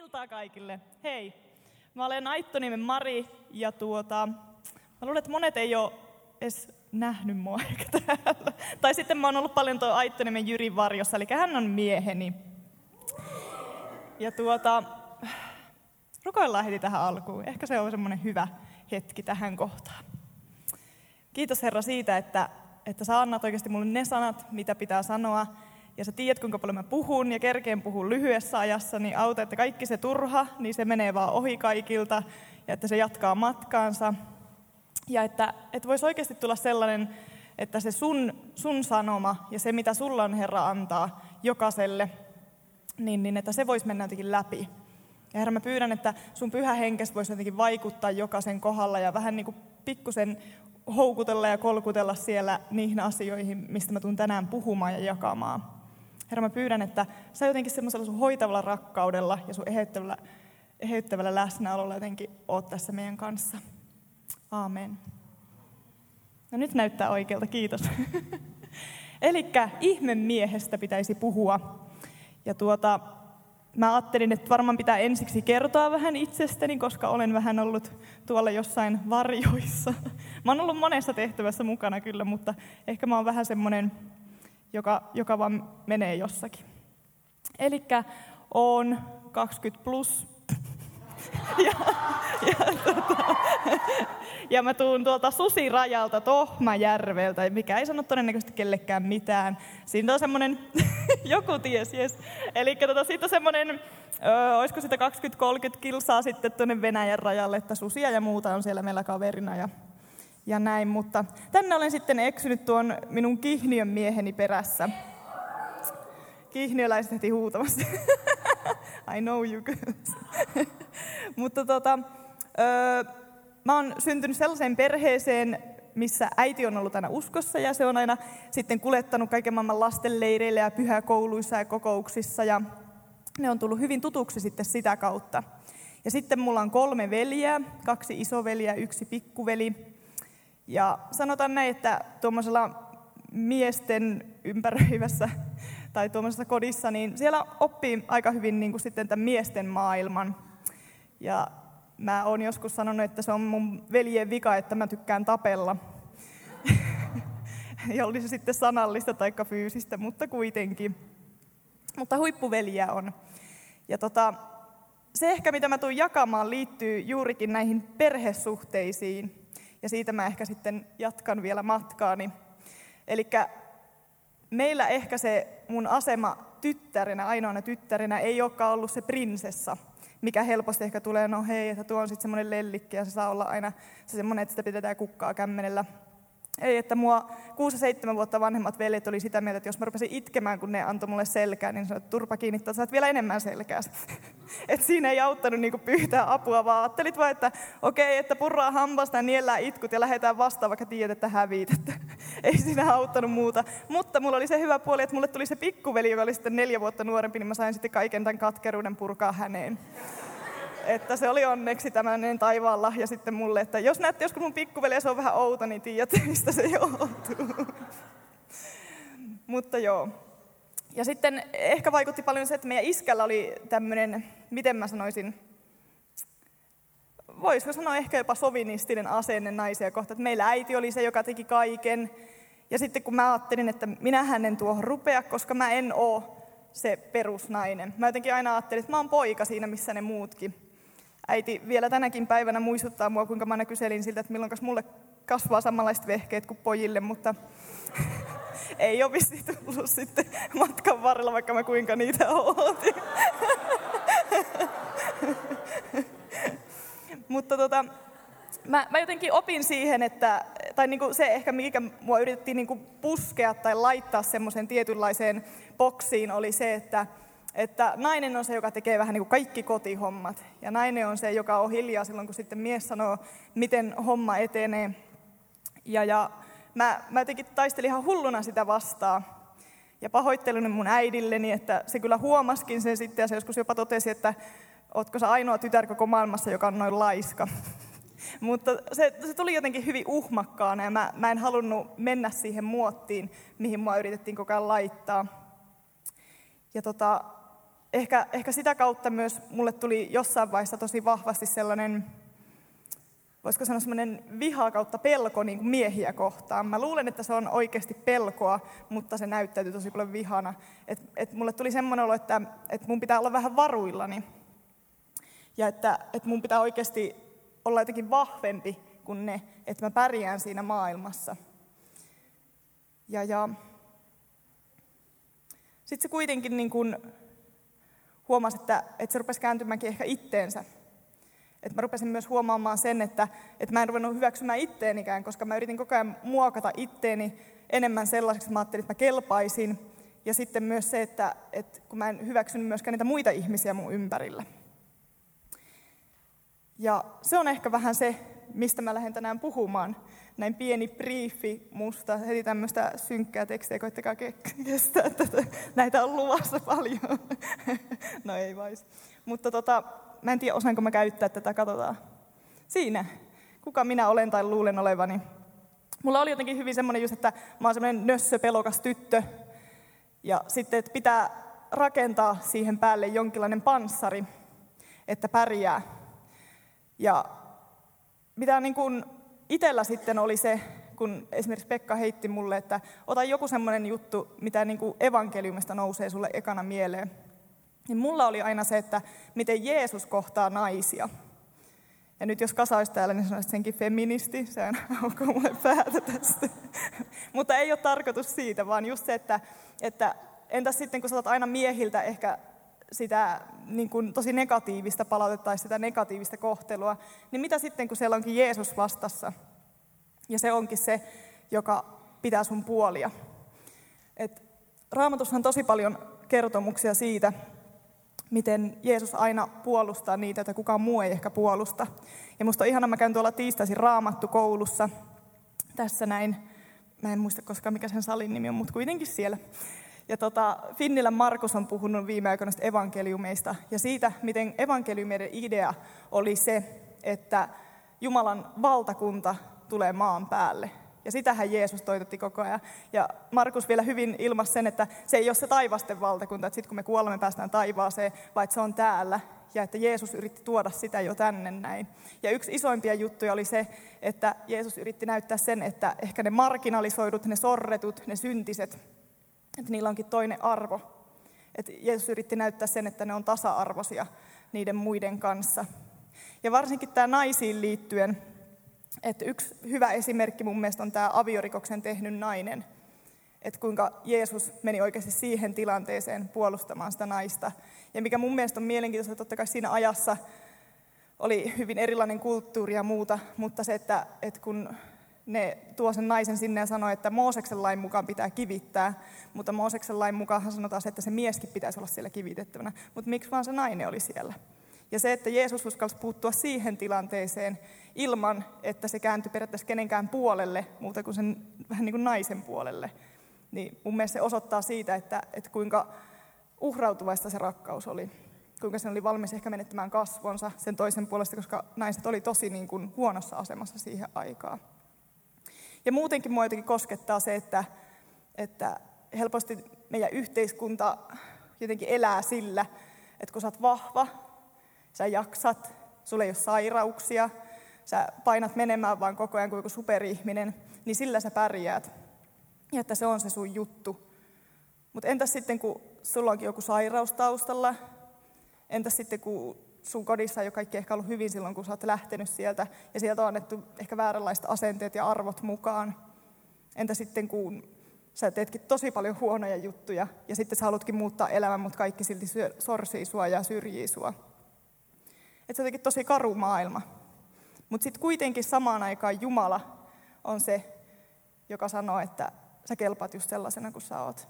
iltaa kaikille. Hei, mä olen Aittoniemen Mari ja tuota, mä luulen, että monet ei ole edes nähnyt mua ehkä täällä. Tai sitten mä oon ollut paljon tuo Aittoniemen Jyrin varjossa, eli hän on mieheni. Ja tuota, rukoillaan heti tähän alkuun. Ehkä se on semmoinen hyvä hetki tähän kohtaan. Kiitos Herra siitä, että, että sä annat oikeasti mulle ne sanat, mitä pitää sanoa, ja sä tiedät, kuinka paljon mä puhun ja kerkeen puhun lyhyessä ajassa, niin auta, että kaikki se turha, niin se menee vaan ohi kaikilta ja että se jatkaa matkaansa. Ja että, että voisi oikeasti tulla sellainen, että se sun, sun sanoma ja se, mitä sulla on Herra antaa jokaiselle, niin, niin että se voisi mennä jotenkin läpi. Ja Herra, mä pyydän, että sun pyhä henkes voisi jotenkin vaikuttaa jokaisen kohdalla ja vähän niin kuin pikkusen houkutella ja kolkutella siellä niihin asioihin, mistä mä tuun tänään puhumaan ja jakamaan. Herra, mä pyydän, että sä jotenkin semmoisella sun hoitavalla rakkaudella ja sun eheyttävällä, eheyttävällä läsnäololla jotenkin oot tässä meidän kanssa. Aamen. No nyt näyttää oikealta, kiitos. Eli ihmemiehestä pitäisi puhua. Ja tuota, mä ajattelin, että varmaan pitää ensiksi kertoa vähän itsestäni, koska olen vähän ollut tuolla jossain varjoissa. Mä oon ollut monessa tehtävässä mukana kyllä, mutta ehkä mä oon vähän semmoinen joka, joka vaan menee jossakin. Eli on 20 plus. ja, ja, tota, ja mä tuun tuolta Susirajalta Tohmajärveltä, mikä ei sano todennäköisesti kellekään mitään. Siinä on semmoinen, joku ties, yes. Eli tota, siitä on semmoinen, olisiko sitä 20-30 kilsaa sitten tuonne Venäjän rajalle, että susia ja muuta on siellä meillä kaverina. Ja ja näin, mutta tänne olen sitten eksynyt tuon minun Kihniön mieheni perässä. Kihniöläiset heti huutamassa. I know you girls. mutta tota, öö, mä oon syntynyt sellaiseen perheeseen, missä äiti on ollut aina uskossa ja se on aina sitten kulettanut kaiken maailman lastenleireille ja pyhäkouluissa ja kokouksissa ja ne on tullut hyvin tutuksi sitten sitä kautta. Ja sitten mulla on kolme veljeä, kaksi isoveliä, yksi pikkuveli. Ja sanotaan näin, että tuommoisella miesten ympäröivässä tai tuommoisessa kodissa, niin siellä oppii aika hyvin niin kuin sitten tämän miesten maailman. Ja mä oon joskus sanonut, että se on mun veljen vika, että mä tykkään tapella. ja oli se sitten sanallista tai fyysistä, mutta kuitenkin. Mutta huippuveliä on. Ja tota, se ehkä, mitä mä tuun jakamaan, liittyy juurikin näihin perhesuhteisiin ja siitä mä ehkä sitten jatkan vielä matkaani. Eli meillä ehkä se mun asema tyttärenä, ainoana tyttärenä, ei olekaan ollut se prinsessa, mikä helposti ehkä tulee, no hei, että tuo on sitten semmoinen lellikki ja se saa olla aina se semmoinen, että sitä pidetään kukkaa kämmenellä ei, että mua 6-7 vuotta vanhemmat veljet oli sitä mieltä, että jos mä rupesin itkemään, kun ne antoi mulle selkää, niin sanoin, että turpa kiinni, että saat vielä enemmän selkää. Et siinä ei auttanut niinku pyytää apua, vaan ajattelit vaan, että okei, okay, että purraa hampasta ja niellään itkut ja lähdetään vastaan, vaikka tiedät, että häviit. Että ei siinä auttanut muuta. Mutta mulla oli se hyvä puoli, että mulle tuli se pikkuveli, joka oli sitten neljä vuotta nuorempi, niin mä sain sitten kaiken tämän katkeruuden purkaa häneen että se oli onneksi tämmöinen taivaan lahja sitten mulle, että jos näette joskus mun pikkuveli se on vähän outo, niin tiedätte, mistä se johtuu. Mutta joo. Ja sitten ehkä vaikutti paljon se, että meidän iskällä oli tämmöinen, miten mä sanoisin, voisiko sanoa ehkä jopa sovinistinen asenne naisia kohtaan, että meillä äiti oli se, joka teki kaiken. Ja sitten kun mä ajattelin, että minä en tuohon rupea, koska mä en oo se perusnainen. Mä jotenkin aina ajattelin, että mä oon poika siinä, missä ne muutkin. Äiti vielä tänäkin päivänä muistuttaa mua, kuinka mä aina kyselin siltä, että milloin mulle kasvaa samanlaiset vehkeet kuin pojille, mutta ei ole vissi tullut sitten matkan varrella, vaikka mä kuinka niitä ootin. mutta tota, mä, mä jotenkin opin siihen, että, tai niinku se ehkä mikä mua yritettiin niinku puskea tai laittaa semmoisen tietynlaiseen boksiin oli se, että että nainen on se, joka tekee vähän niin kuin kaikki kotihommat. Ja nainen on se, joka on hiljaa silloin, kun sitten mies sanoo, miten homma etenee. Ja, ja mä, mä jotenkin taistelin ihan hulluna sitä vastaan. Ja pahoittelin mun äidilleni, että se kyllä huomaskin sen sitten, ja se joskus jopa totesi, että ootko sä ainoa tytär koko maailmassa, joka on noin laiska. Mutta se, se tuli jotenkin hyvin uhmakkaana, ja mä, mä en halunnut mennä siihen muottiin, mihin mua yritettiin koko ajan laittaa. Ja tota, ehkä, ehkä sitä kautta myös mulle tuli jossain vaiheessa tosi vahvasti sellainen, voisiko sanoa sellainen viha kautta pelko niin kuin miehiä kohtaan. Mä luulen, että se on oikeasti pelkoa, mutta se näyttäytyy tosi paljon vihana. Et, et mulle tuli semmoinen olo, että, että mun pitää olla vähän varuillani. Ja että, että mun pitää oikeasti olla jotenkin vahvempi kuin ne, että mä pärjään siinä maailmassa. Ja, ja sitten se kuitenkin niin kuin huomasi, että, että se rupesi kääntymäänkin ehkä itteensä. Että mä rupesin myös huomaamaan sen, että, että mä en ruvennut hyväksymään itteenikään, koska mä yritin koko ajan muokata itteeni enemmän sellaiseksi, että mä ajattelin, että mä kelpaisin. Ja sitten myös se, että, että kun mä en hyväksynyt myöskään niitä muita ihmisiä mun ympärillä. Ja se on ehkä vähän se, mistä mä lähden tänään puhumaan. Näin pieni briefi musta, heti tämmöistä synkkää tekstiä, koittakaa kestää, että näitä on luvassa paljon. no ei vais. Mutta tota, mä en tiedä, osaanko mä käyttää tätä, katsotaan. Siinä, kuka minä olen tai luulen olevani. Mulla oli jotenkin hyvin semmoinen just, että mä oon semmoinen nössö, pelokas tyttö. Ja sitten, että pitää rakentaa siihen päälle jonkinlainen panssari, että pärjää. Ja mitä niin kuin itsellä sitten oli se, kun esimerkiksi Pekka heitti mulle, että ota joku semmoinen juttu, mitä niin kuin evankeliumista nousee sulle ekana mieleen. Niin mulla oli aina se, että miten Jeesus kohtaa naisia. Ja nyt jos Kasa olisi täällä, niin sanoisin senkin feministi, se on onko mulle päätä tästä. Mutta ei ole tarkoitus siitä, vaan just se, että, että entäs sitten kun sä aina miehiltä ehkä sitä niin kuin tosi negatiivista palautetta tai sitä negatiivista kohtelua, niin mitä sitten, kun siellä onkin Jeesus vastassa? Ja se onkin se, joka pitää sun puolia. Et Raamatushan on tosi paljon kertomuksia siitä, miten Jeesus aina puolustaa niitä, että kukaan muu ei ehkä puolusta. Ja musta on ihana, mä käyn tuolla tiistaisin raamattu koulussa, tässä näin, mä en muista koskaan mikä sen salin nimi on, mutta kuitenkin siellä. Ja tota, Finnilän Markus on puhunut viime aikoina evankeliumeista ja siitä, miten evankeliumien idea oli se, että Jumalan valtakunta tulee maan päälle. Ja sitähän Jeesus toitotti koko ajan. Ja Markus vielä hyvin ilmaisi sen, että se ei ole se taivasten valtakunta, että sitten kun me kuolemme, päästään taivaaseen, vaan että se on täällä. Ja että Jeesus yritti tuoda sitä jo tänne näin. Ja yksi isoimpia juttuja oli se, että Jeesus yritti näyttää sen, että ehkä ne marginalisoidut, ne sorretut, ne syntiset, että niillä onkin toinen arvo. Että Jeesus yritti näyttää sen, että ne on tasa-arvoisia niiden muiden kanssa. Ja varsinkin tämä naisiin liittyen, että yksi hyvä esimerkki mun mielestä on tämä aviorikoksen tehnyt nainen. Että kuinka Jeesus meni oikeasti siihen tilanteeseen puolustamaan sitä naista. Ja mikä mun mielestä on mielenkiintoista, totta kai siinä ajassa oli hyvin erilainen kulttuuri ja muuta, mutta se, että, että kun ne tuo sen naisen sinne ja sanoi, että Mooseksen lain mukaan pitää kivittää, mutta Mooseksen lain mukaan sanotaan se, että se mieskin pitäisi olla siellä kivitettävänä. Mutta miksi vaan se nainen oli siellä? Ja se, että Jeesus uskalsi puuttua siihen tilanteeseen ilman, että se kääntyi periaatteessa kenenkään puolelle, muuta kuin sen vähän niin kuin naisen puolelle, niin mun mielestä se osoittaa siitä, että, että kuinka uhrautuvaista se rakkaus oli. Kuinka se oli valmis ehkä menettämään kasvonsa sen toisen puolesta, koska naiset oli tosi niin kuin huonossa asemassa siihen aikaan. Ja muutenkin mua jotenkin koskettaa se, että, että helposti meidän yhteiskunta jotenkin elää sillä, että kun sä oot vahva, sä jaksat, sulla ei ole sairauksia, sä painat menemään vaan koko ajan kuin joku superihminen, niin sillä sä pärjäät. Ja että se on se sun juttu. Mutta entäs sitten, kun sulla onkin joku sairaus taustalla? Entäs sitten, kun sun kodissa ei ole kaikki ehkä ollut hyvin silloin, kun sä oot lähtenyt sieltä, ja sieltä on annettu ehkä vääränlaiset asenteet ja arvot mukaan. Entä sitten, kun sä teetkin tosi paljon huonoja juttuja, ja sitten sä haluatkin muuttaa elämän, mutta kaikki silti sorsii sua ja syrjii sua. Et se on jotenkin tosi karu maailma. Mutta sitten kuitenkin samaan aikaan Jumala on se, joka sanoo, että sä kelpaat just sellaisena kuin sä oot.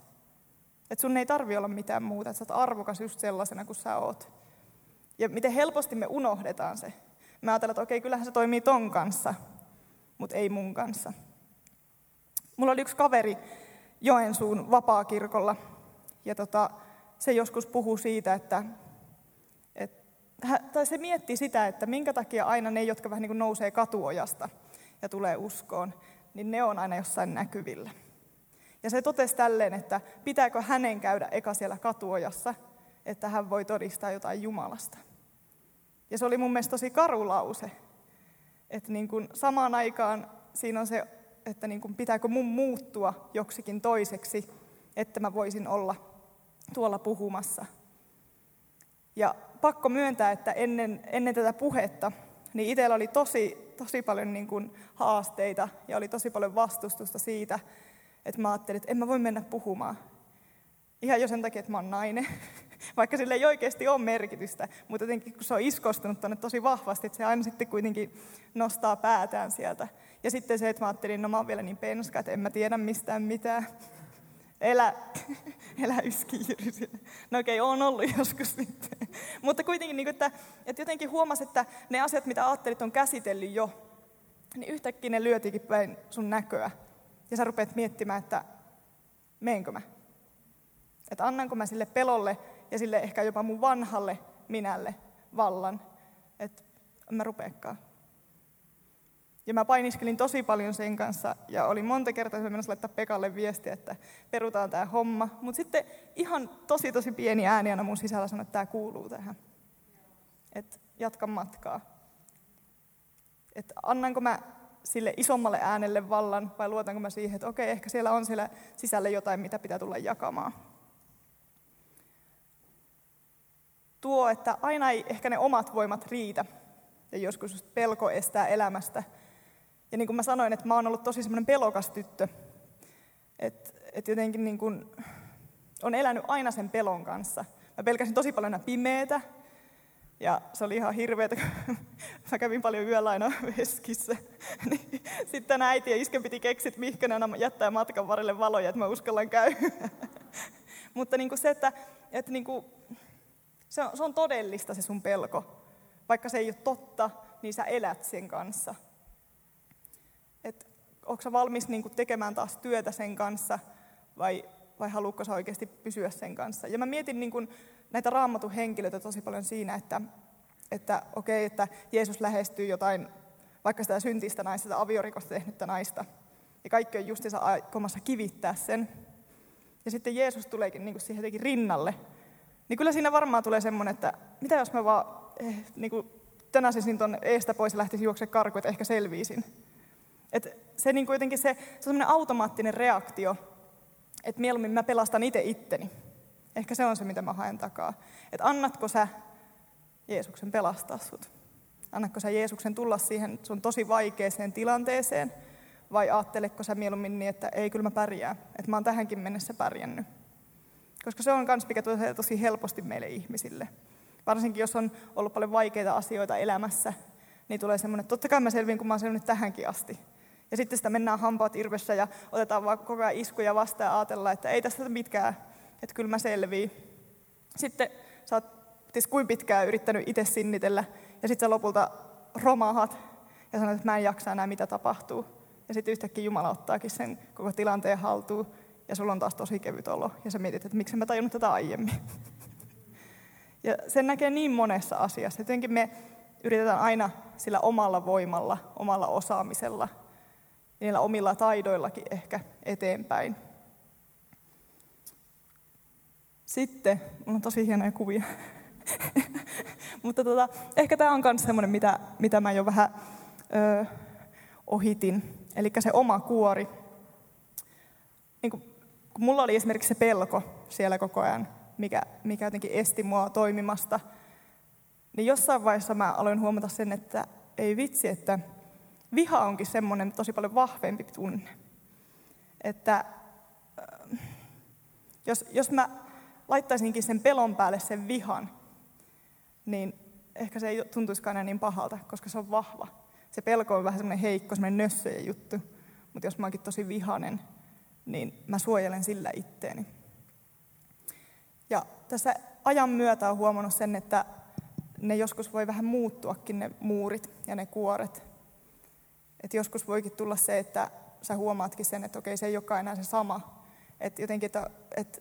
Että sun ei tarvi olla mitään muuta, että sä oot arvokas just sellaisena kuin sä oot. Ja miten helposti me unohdetaan se. Me ajatellaan, että okei, kyllähän se toimii ton kanssa, mutta ei mun kanssa. Mulla oli yksi kaveri Joensuun vapaakirkolla, ja tota, se joskus puhuu siitä, että, että tai se miettii sitä, että minkä takia aina ne, jotka vähän niin kuin nousee katuojasta ja tulee uskoon, niin ne on aina jossain näkyvillä. Ja se totesi tälleen, että pitääkö hänen käydä eka siellä katuojassa, että hän voi todistaa jotain Jumalasta. Ja se oli mun mielestä tosi karu lause. Että niin kuin samaan aikaan siinä on se, että niin kuin pitääkö mun muuttua joksikin toiseksi, että mä voisin olla tuolla puhumassa. Ja pakko myöntää, että ennen, ennen tätä puhetta, niin itsellä oli tosi, tosi paljon niin kuin haasteita ja oli tosi paljon vastustusta siitä, että mä ajattelin, että en mä voi mennä puhumaan. Ihan jo sen takia, että mä oon nainen, vaikka sille ei oikeasti ole merkitystä, mutta jotenkin kun se on iskostunut tuonne tosi vahvasti, että se aina sitten kuitenkin nostaa päätään sieltä. Ja sitten se, että mä ajattelin, no mä oon vielä niin penska, että en mä tiedä mistään mitään. Elä, elä yskiiri. No okei, okay, on ollut joskus sitten. Mutta kuitenkin, niin kuin, että, että jotenkin huomasi, että ne asiat, mitä ajattelit on käsitellyt jo, niin yhtäkkiä ne lyötikin päin sun näköä. Ja sä rupeat miettimään, että meenkö mä? Että annanko mä sille pelolle ja sille ehkä jopa mun vanhalle minälle vallan, että mä rupeekaan. Ja mä painiskelin tosi paljon sen kanssa ja oli monta kertaa menossa laittaa Pekalle viestiä, että perutaan tämä homma. Mutta sitten ihan tosi tosi pieni ääni aina mun sisällä sanoi, että tämä kuuluu tähän. Että jatka matkaa. Että annanko mä sille isommalle äänelle vallan vai luotanko mä siihen, että okei, ehkä siellä on siellä sisällä jotain, mitä pitää tulla jakamaan. Tuo, että aina ei ehkä ne omat voimat riitä ja joskus pelko estää elämästä. Ja niin kuin mä sanoin, että mä oon ollut tosi semmoinen pelokas tyttö. Että et jotenkin niin kuin, on elänyt aina sen pelon kanssa. Mä pelkäsin tosi paljon pimeätä, ja se oli ihan hirveetä, kun mä kävin paljon yöllä aina veskissä. Niin sitten äiti ja isken piti keksit, mihinkä ne jättää matkan varrelle valoja, että mä uskallan käydä. Mutta niin kuin se, että, että niin kuin, se, on, se on todellista se sun pelko. Vaikka se ei ole totta, niin sä elät sen kanssa. Et, onko sä valmis niin tekemään taas työtä sen kanssa vai, vai haluatko sä oikeasti pysyä sen kanssa? Ja mä mietin niin kuin, näitä raamatun henkilöitä tosi paljon siinä, että, että okei, okay, että Jeesus lähestyy jotain, vaikka sitä syntistä naista, sitä aviorikosta tehnyttä naista, ja kaikki on justiinsa aikomassa kivittää sen. Ja sitten Jeesus tuleekin niin siihen jotenkin rinnalle. Niin kyllä siinä varmaan tulee semmoinen, että mitä jos mä vaan eh, niin kuin tönäsisin tuonne eestä pois ja lähtisin juoksemaan karkuun, että ehkä selviisin. Et se niin kuin jotenkin se, se on semmoinen automaattinen reaktio, että mieluummin mä pelastan itse itteni. Ehkä se on se, mitä mä haen takaa. Että annatko sä Jeesuksen pelastaa sut? Annatko sä Jeesuksen tulla siihen sun tosi vaikeeseen tilanteeseen? Vai ajatteleko sä mieluummin niin, että ei, kyllä mä pärjään. Että mä oon tähänkin mennessä pärjännyt. Koska se on myös, mikä tulee tosi helposti meille ihmisille. Varsinkin jos on ollut paljon vaikeita asioita elämässä, niin tulee semmoinen, että totta kai mä selviin, kun mä oon selvinnyt tähänkin asti. Ja sitten sitä mennään hampaat irvessä ja otetaan vaan koko ajan iskuja vastaan ja ajatellaan, että ei tästä mitkään että kyllä mä selviin. Sitten sä oot tis kuin pitkään yrittänyt itse sinnitellä, ja sitten sä lopulta romahat ja sanot, että mä en jaksa enää, mitä tapahtuu. Ja sitten yhtäkkiä Jumala ottaakin sen koko tilanteen haltuun, ja sulla on taas tosi kevyt olo, ja sä mietit, että miksi mä tajunnut tätä aiemmin. Ja sen näkee niin monessa asiassa. Jotenkin me yritetään aina sillä omalla voimalla, omalla osaamisella, niillä omilla taidoillakin ehkä eteenpäin. Sitten, mulla on tosi hienoja kuvia. Mutta tota, ehkä tämä on myös semmoinen, mitä, mitä mä jo vähän ö, ohitin. Eli se oma kuori. Niin kun mulla oli esimerkiksi se pelko siellä koko ajan, mikä, mikä jotenkin esti mua toimimasta, niin jossain vaiheessa mä aloin huomata sen, että ei vitsi, että viha onkin semmoinen tosi paljon vahvempi tunne. Että jos, jos mä laittaisinkin sen pelon päälle sen vihan, niin ehkä se ei tuntuisikaan enää niin pahalta, koska se on vahva. Se pelko on vähän semmoinen heikko, semmoinen nössöjen juttu. Mutta jos mä oonkin tosi vihanen, niin mä suojelen sillä itteeni. Ja tässä ajan myötä on huomannut sen, että ne joskus voi vähän muuttuakin ne muurit ja ne kuoret. Et joskus voikin tulla se, että sä huomaatkin sen, että okei, se ei olekaan enää se sama. Että jotenkin, että, että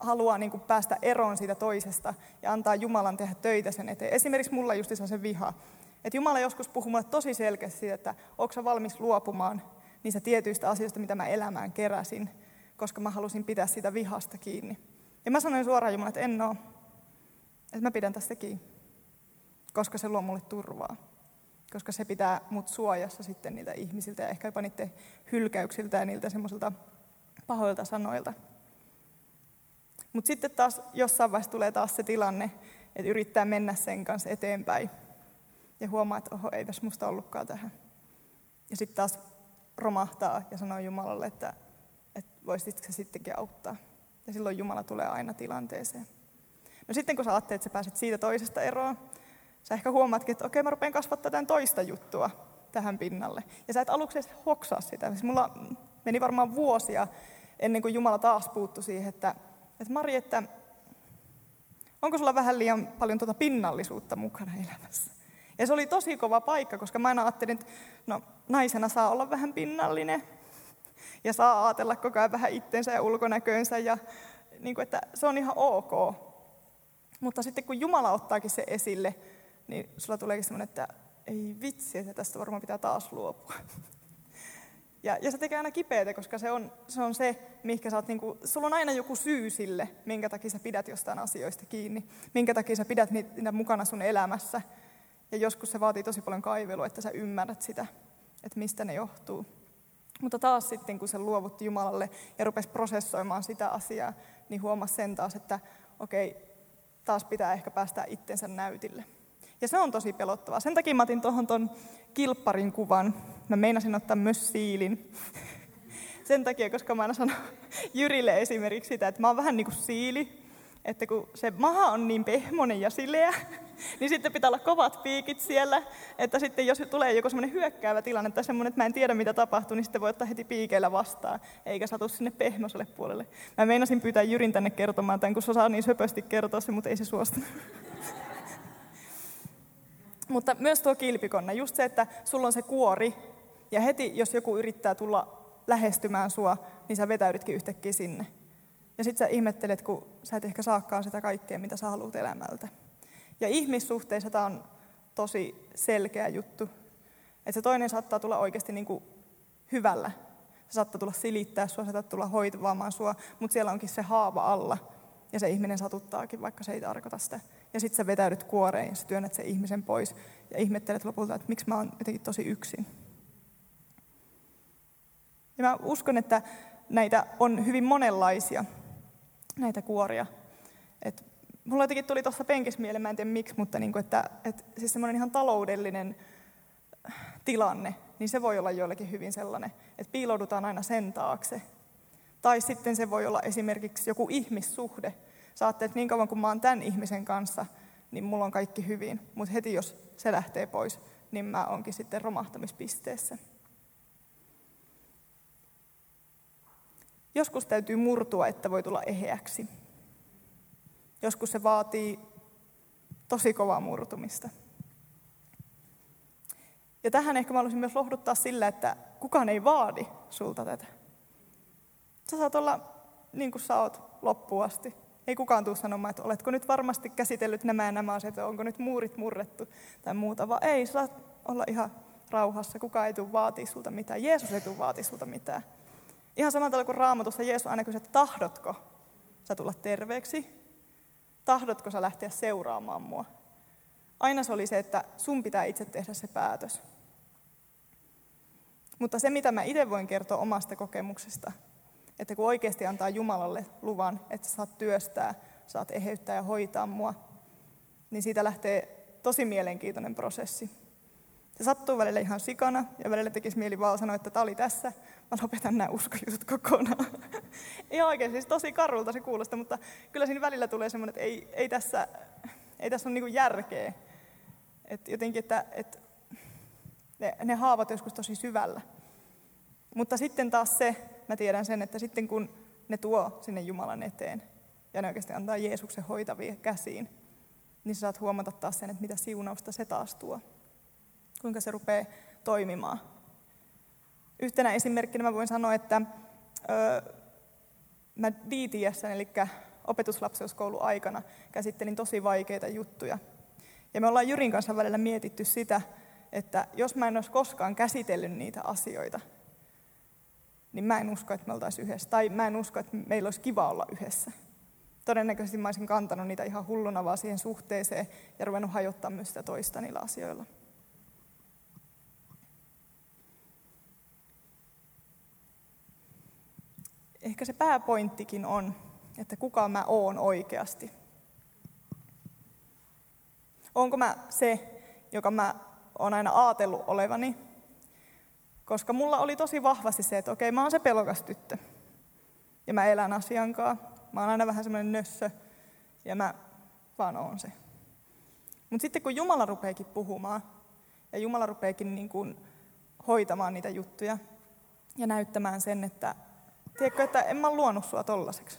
haluaa niin kuin päästä eroon siitä toisesta ja antaa Jumalan tehdä töitä sen eteen. Esimerkiksi mulla justissa se viha. Että Jumala joskus puhuu mulle tosi selkeästi siitä, että onko valmis luopumaan niistä tietyistä asioista, mitä mä elämään keräsin, koska mä halusin pitää sitä vihasta kiinni. Ja mä sanoin suoraan Jumala, että en oo. Että mä pidän tästä kiinni. Koska se luo mulle turvaa. Koska se pitää mut suojassa sitten niiltä ihmisiltä ja ehkä jopa niiden hylkäyksiltä ja niiltä semmoisilta pahoilta sanoilta. Mutta sitten taas jossain vaiheessa tulee taas se tilanne, että yrittää mennä sen kanssa eteenpäin. Ja huomaa, että oho, ei tässä musta ollutkaan tähän. Ja sitten taas romahtaa ja sanoo Jumalalle, että, että voisitko sittenkin auttaa. Ja silloin Jumala tulee aina tilanteeseen. No sitten kun sä ajattelet, että sä pääset siitä toisesta eroon, sä ehkä huomaatkin, että okei, mä rupean kasvattaa tämän toista juttua tähän pinnalle. Ja sä et aluksi edes hoksaa sitä. Siis mulla meni varmaan vuosia ennen kuin Jumala taas puuttui siihen, että, että Mari, että onko sulla vähän liian paljon tuota pinnallisuutta mukana elämässä? Ja se oli tosi kova paikka, koska mä ajattelin, että no, naisena saa olla vähän pinnallinen ja saa ajatella koko ajan vähän itsensä ja ulkonäköönsä ja niin kuin, että se on ihan ok. Mutta sitten kun Jumala ottaakin se esille, niin sulla tuleekin semmoinen, että ei vitsi, että tästä varmaan pitää taas luopua. Ja, ja se tekee aina kipeätä, koska se on se, on se mihinkä sä oot, niin kuin, sulla on aina joku syy sille, minkä takia sä pidät jostain asioista kiinni, minkä takia sä pidät niitä mukana sun elämässä. Ja joskus se vaatii tosi paljon kaivelua, että sä ymmärrät sitä, että mistä ne johtuu. Mutta taas sitten, kun se luovutti Jumalalle ja rupesi prosessoimaan sitä asiaa, niin huomasi sen taas, että okei, taas pitää ehkä päästä itsensä näytille. Ja se on tosi pelottavaa. Sen takia mä otin tuohon ton kilpparin kuvan. Mä meinasin ottaa myös siilin. Sen takia, koska mä aina sanon Jyrille esimerkiksi sitä, että mä oon vähän niin kuin siili, että kun se maha on niin pehmonen ja sileä, niin sitten pitää olla kovat piikit siellä, että sitten jos tulee joku semmoinen hyökkäävä tilanne tai semmoinen, että mä en tiedä mitä tapahtuu, niin sitten voi ottaa heti piikeillä vastaan, eikä satu sinne pehmoselle puolelle. Mä meinasin pyytää Jyrin tänne kertomaan tämän, kun se osaa niin söpösti kertoa se, mutta ei se suostunut. Mutta myös tuo kilpikonna, just se, että sulla on se kuori, ja heti jos joku yrittää tulla lähestymään sua, niin sä vetäydytkin yhtäkkiä sinne. Ja sitten sä ihmettelet, kun sä et ehkä saakaan sitä kaikkea, mitä sä haluat elämältä. Ja ihmissuhteissa tämä on tosi selkeä juttu. Että se toinen saattaa tulla oikeasti niin kuin hyvällä. Se saattaa tulla silittää sua, saattaa tulla hoitavaamaan sua, mutta siellä onkin se haava alla. Ja se ihminen satuttaakin, vaikka se ei tarkoita sitä. Ja sitten sä vetäydyt kuoreen ja sä työnnät sen ihmisen pois ja ihmettelet lopulta, että miksi mä oon jotenkin tosi yksin. Ja mä uskon, että näitä on hyvin monenlaisia, näitä kuoria. Et mulla jotenkin tuli tuossa penkissä mieleen, mä en tiedä miksi, mutta niin kuin, että, että siis semmoinen ihan taloudellinen tilanne, niin se voi olla joillekin hyvin sellainen, että piiloudutaan aina sen taakse. Tai sitten se voi olla esimerkiksi joku ihmissuhde. Saatte, että niin kauan kuin mä oon tämän ihmisen kanssa, niin mulla on kaikki hyvin. Mutta heti jos se lähtee pois, niin mä onkin sitten romahtamispisteessä. Joskus täytyy murtua, että voi tulla eheäksi. Joskus se vaatii tosi kovaa murtumista. Ja tähän ehkä mä haluaisin myös lohduttaa sillä, että kukaan ei vaadi sulta tätä. Sä saat olla niin kuin sä oot loppuun asti. Ei kukaan tule sanomaan, että oletko nyt varmasti käsitellyt nämä ja nämä asiat, onko nyt muurit murrettu tai muuta, vaan ei, sä saat olla ihan rauhassa. Kukaan ei tule vaatia sulta mitään. Jeesus ei tule vaatia sulta mitään. Ihan samalla tavalla kuin raamatussa Jeesus aina kysyi, että tahdotko sä tulla terveeksi? Tahdotko sä lähteä seuraamaan mua? Aina se oli se, että sun pitää itse tehdä se päätös. Mutta se, mitä mä itse voin kertoa omasta kokemuksesta, että kun oikeasti antaa Jumalalle luvan, että sä saat työstää, saat eheyttää ja hoitaa mua, niin siitä lähtee tosi mielenkiintoinen prosessi. Se sattuu välillä ihan sikana ja välillä tekisi mieli vaan sanoa, että tämä oli tässä, mä lopetan nämä uskojutut kokonaan. Ihan oikein, siis tosi karulta se kuulostaa, mutta kyllä siinä välillä tulee semmoinen, että ei, ei tässä, ei tässä ole niin järkeä. Et jotenkin, että, että ne, ne haavat joskus tosi syvällä. Mutta sitten taas se, mä tiedän sen, että sitten kun ne tuo sinne Jumalan eteen ja ne oikeasti antaa Jeesuksen hoitavia käsiin, niin sä saat huomata taas sen, että mitä siunausta se taas tuo. Kuinka se rupeaa toimimaan. Yhtenä esimerkkinä mä voin sanoa, että öö, mä DTS, eli opetuslapseuskoulu aikana, käsittelin tosi vaikeita juttuja. Ja me ollaan Jyrin kanssa välillä mietitty sitä, että jos mä en olisi koskaan käsitellyt niitä asioita, niin mä en usko, että me oltaisiin yhdessä. Tai mä en usko, että meillä olisi kiva olla yhdessä. Todennäköisesti mä olisin kantanut niitä ihan hulluna vaan siihen suhteeseen ja ruvennut hajottaa myös sitä toista niillä asioilla. Ehkä se pääpointtikin on, että kuka mä oon oikeasti. Onko mä se, joka mä oon aina ajatellut olevani? Koska mulla oli tosi vahvasti se, että okei, mä oon se pelokas tyttö. Ja mä elän asiankaan. Mä oon aina vähän semmoinen nössö. Ja mä vaan oon se. Mutta sitten kun Jumala rupeekin puhumaan, ja Jumala rupeekin niin kuin hoitamaan niitä juttuja, ja näyttämään sen, että, tiedätkö, että en mä luonut sua tollaseksi.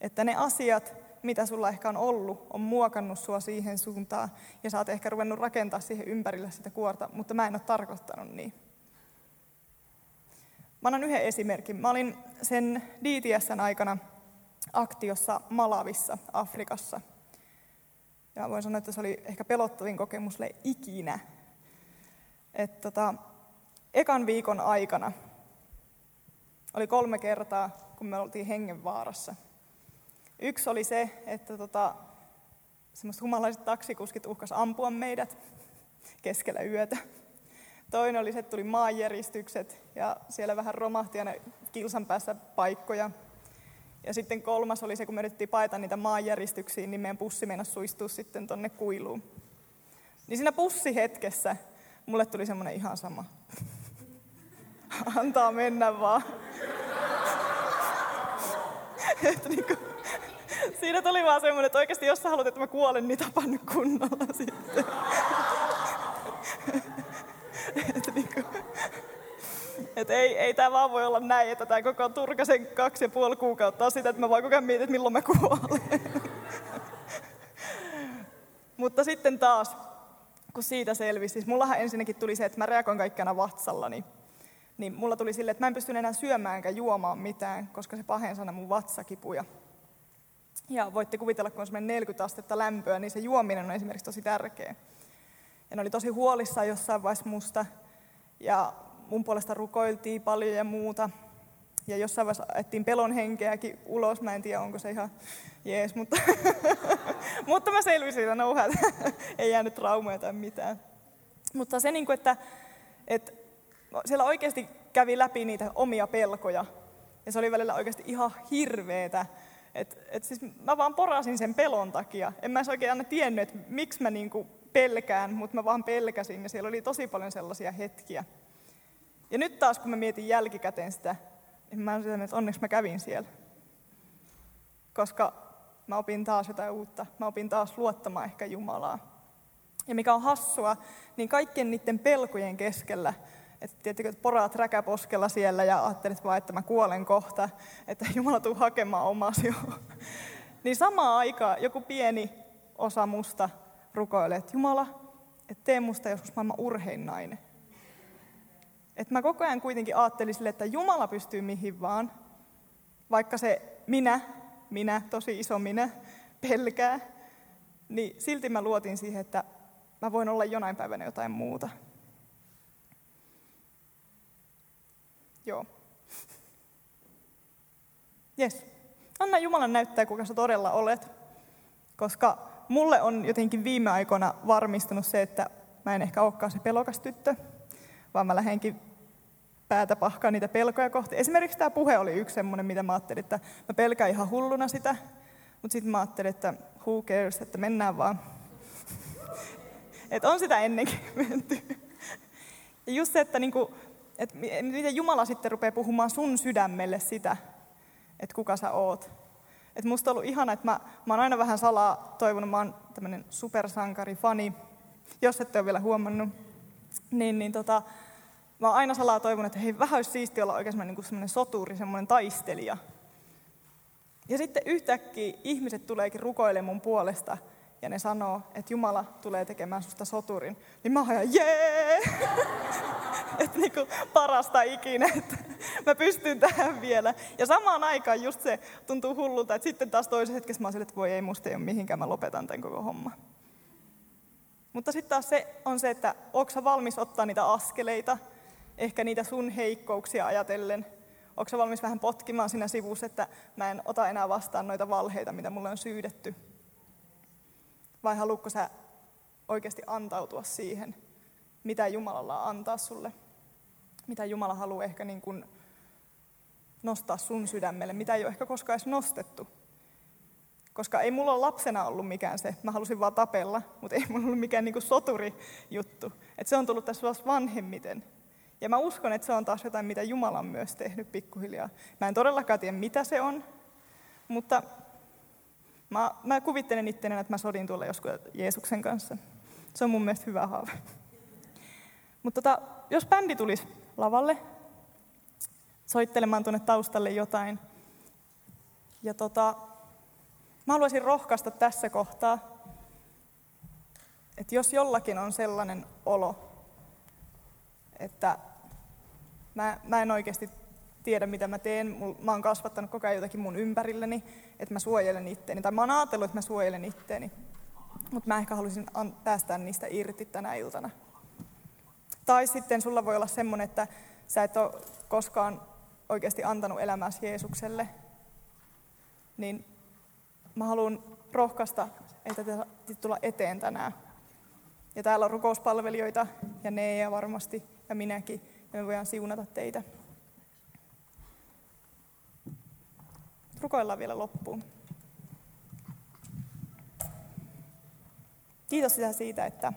Että ne asiat, mitä sulla ehkä on ollut, on muokannut sua siihen suuntaan, ja sä oot ehkä ruvennut rakentaa siihen ympärille sitä kuorta, mutta mä en ole tarkoittanut niin. Mä annan yhden esimerkin. Mä olin sen DTSn aikana aktiossa Malavissa, Afrikassa. Ja voin sanoa, että se oli ehkä pelottavin kokemus ikinä. Et tota, ekan viikon aikana oli kolme kertaa, kun me oltiin hengenvaarassa. Yksi oli se, että tota, semmoiset humalaiset taksikuskit uhkas ampua meidät keskellä yötä. Toinen oli se, että tuli maanjäristykset ja siellä vähän romahti aina kilsan päässä paikkoja. Ja sitten kolmas oli se, kun me yritettiin paeta niitä maanjäristyksiä, niin meidän pussi meinasi suistua sitten tonne kuiluun. Niin siinä pussihetkessä mulle tuli semmoinen ihan sama. Antaa mennä vaan. että niin kuin, siinä tuli vaan semmoinen, että oikeasti jos sä haluat, että mä kuolen, niin tapan nyt kunnolla sitten. että niin kuin, et ei, ei tämä vaan voi olla näin, että tämä koko Turkasen kaksi ja puoli kuukautta on sitä, että mä vaan koko ajan mietin, että milloin mä kuolen. Mutta sitten taas, kun siitä selvisi, siis mullahan ensinnäkin tuli se, että mä reagoin kaikkiana vatsallani. Niin mulla tuli sille, että mä en pysty enää syömään enkä juomaan mitään, koska se pahensi aina mun vatsakipuja. Ja voitte kuvitella, kun on semmoinen 40 astetta lämpöä, niin se juominen on esimerkiksi tosi tärkeä. Ja ne oli tosi huolissaan jossain vaiheessa musta. Ja mun puolesta rukoiltiin paljon ja muuta. Ja jossain vaiheessa ajettiin pelon henkeäkin ulos. Mä en tiedä, onko se ihan jees, mutta, mutta mä selvisin siitä nouhat. Ei jäänyt traumaa tai mitään. Mutta se, niin että, että siellä oikeasti kävi läpi niitä omia pelkoja. Ja se oli välillä oikeasti ihan hirveetä. Et, et siis mä vaan porasin sen pelon takia. En mä oikein aina tiennyt, että miksi mä niinku pelkään, mutta mä vaan pelkäsin. Ja siellä oli tosi paljon sellaisia hetkiä. Ja nyt taas, kun mä mietin jälkikäteen sitä, niin mä olen että onneksi mä kävin siellä. Koska mä opin taas jotain uutta. Mä opin taas luottamaan ehkä Jumalaa. Ja mikä on hassua, niin kaikkien niiden pelkojen keskellä, että tiettikö, poraat räkäposkella siellä ja ajattelet vaan, että mä kuolen kohta, että Jumala tuu hakemaan omasi niin samaan aikaan joku pieni osa musta rukoilee, että Jumala, että tee musta joskus maailman urhein nainen. Että mä koko ajan kuitenkin ajattelin sille, että Jumala pystyy mihin vaan, vaikka se minä, minä, tosi iso minä, pelkää, niin silti mä luotin siihen, että mä voin olla jonain päivänä jotain muuta. Joo. Jes. Anna Jumalan näyttää, kuka sä todella olet. Koska mulle on jotenkin viime aikoina varmistunut se, että mä en ehkä olekaan se pelokas tyttö, vaan mä lähdenkin päätä pahkaa niitä pelkoja kohti. Esimerkiksi tämä puhe oli yksi semmoinen, mitä mä ajattelin, että mä pelkään ihan hulluna sitä, mutta sitten mä ajattelin, että who cares, että mennään vaan. että on sitä ennenkin menty. ja just se, että, niinku, että miten Jumala sitten rupeaa puhumaan sun sydämelle sitä, että kuka sä oot. Et musta on ollut ihana, että mä, mä oon aina vähän salaa toivonut, mä oon tämmöinen supersankari-fani, jos ette ole vielä huomannut. Niin, niin tota, mä oon aina salaa toivonut, että hei, vähän olisi siistiä olla oikein semmoinen, niin semmoinen soturi, semmoinen taistelija. Ja sitten yhtäkkiä ihmiset tuleekin rukoilemaan mun puolesta, ja ne sanoo, että Jumala tulee tekemään susta soturin. Niin mä oon jee! että niinku parasta ikinä, että mä pystyn tähän vielä. Ja samaan aikaan just se tuntuu hullulta, että sitten taas toisessa hetkessä mä oon että voi ei, musta ei ole mihinkään, mä lopetan tämän koko homma. Mutta sitten taas se on se, että onko valmis ottaa niitä askeleita, ehkä niitä sun heikkouksia ajatellen? Onko sä valmis vähän potkimaan siinä sivussa, että mä en ota enää vastaan noita valheita, mitä mulle on syydetty? Vai haluatko sä oikeasti antautua siihen, mitä Jumalalla on antaa sulle? Mitä Jumala haluaa ehkä niin kuin nostaa sun sydämelle, mitä ei ole ehkä koskaan edes nostettu. Koska ei mulla ole lapsena ollut mikään se, mä halusin vaan tapella, mutta ei mulla ollut mikään niin soturi juttu. Et se on tullut tässä vasta vanhemmiten. Ja mä uskon, että se on taas jotain, mitä Jumala on myös tehnyt pikkuhiljaa. Mä en todellakaan tiedä, mitä se on, mutta mä, mä kuvittelen ittenen, että mä sodin tuolla joskus Jeesuksen kanssa. Se on mun mielestä hyvä haave. Mutta tota, jos bändi tulisi lavalle soittelemaan tuonne taustalle jotain, ja tota, mä haluaisin rohkaista tässä kohtaa, että jos jollakin on sellainen olo, että mä, mä en oikeasti tiedä, mitä mä teen. Mä oon kasvattanut koko ajan jotakin mun ympärilleni, että mä suojelen itteeni. Tai mä oon ajatellut, että mä suojelen itteeni. Mutta mä ehkä haluaisin päästää niistä irti tänä iltana. Tai sitten sulla voi olla semmoinen, että sä et ole koskaan oikeasti antanut elämäsi Jeesukselle. Niin mä haluan rohkaista, että te tulla eteen tänään. Ja täällä on rukouspalvelijoita ja ne varmasti ja minäkin, ja me voidaan siunata teitä. Rukoillaan vielä loppuun. Kiitos sitä siitä, että,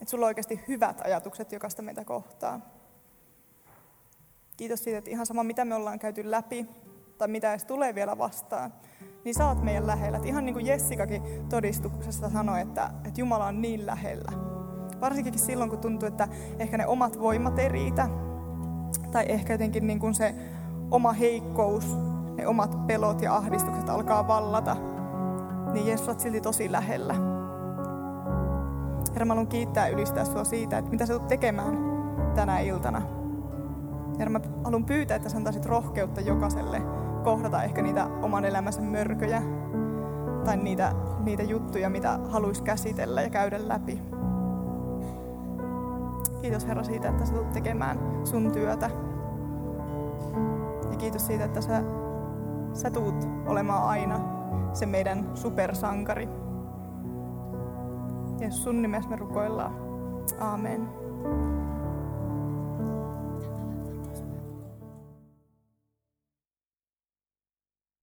että sulla on oikeasti hyvät ajatukset jokaista meitä kohtaa. Kiitos siitä, että ihan sama mitä me ollaan käyty läpi, tai mitä edes tulee vielä vastaan, niin oot meidän lähellä. Että ihan niin kuin Jessikakin todistuksessa sanoi, että, että Jumala on niin lähellä. Varsinkin silloin, kun tuntuu, että ehkä ne omat voimat ei riitä. Tai ehkä jotenkin niin kuin se oma heikkous, ne omat pelot ja ahdistukset alkaa vallata. Niin Jeesus on silti tosi lähellä. Herra, mä haluan kiittää ja ylistää sua siitä, että mitä sä tulet tekemään tänä iltana. Herra, mä haluan pyytää, että sä antaisit rohkeutta jokaiselle kohdata ehkä niitä oman elämänsä mörköjä tai niitä, niitä juttuja, mitä haluaisi käsitellä ja käydä läpi. Kiitos Herra siitä, että sä tulet tekemään sun työtä. Ja kiitos siitä, että sä, sä tuut olemaan aina se meidän supersankari. Ja sun nimessä me rukoillaan. Amen.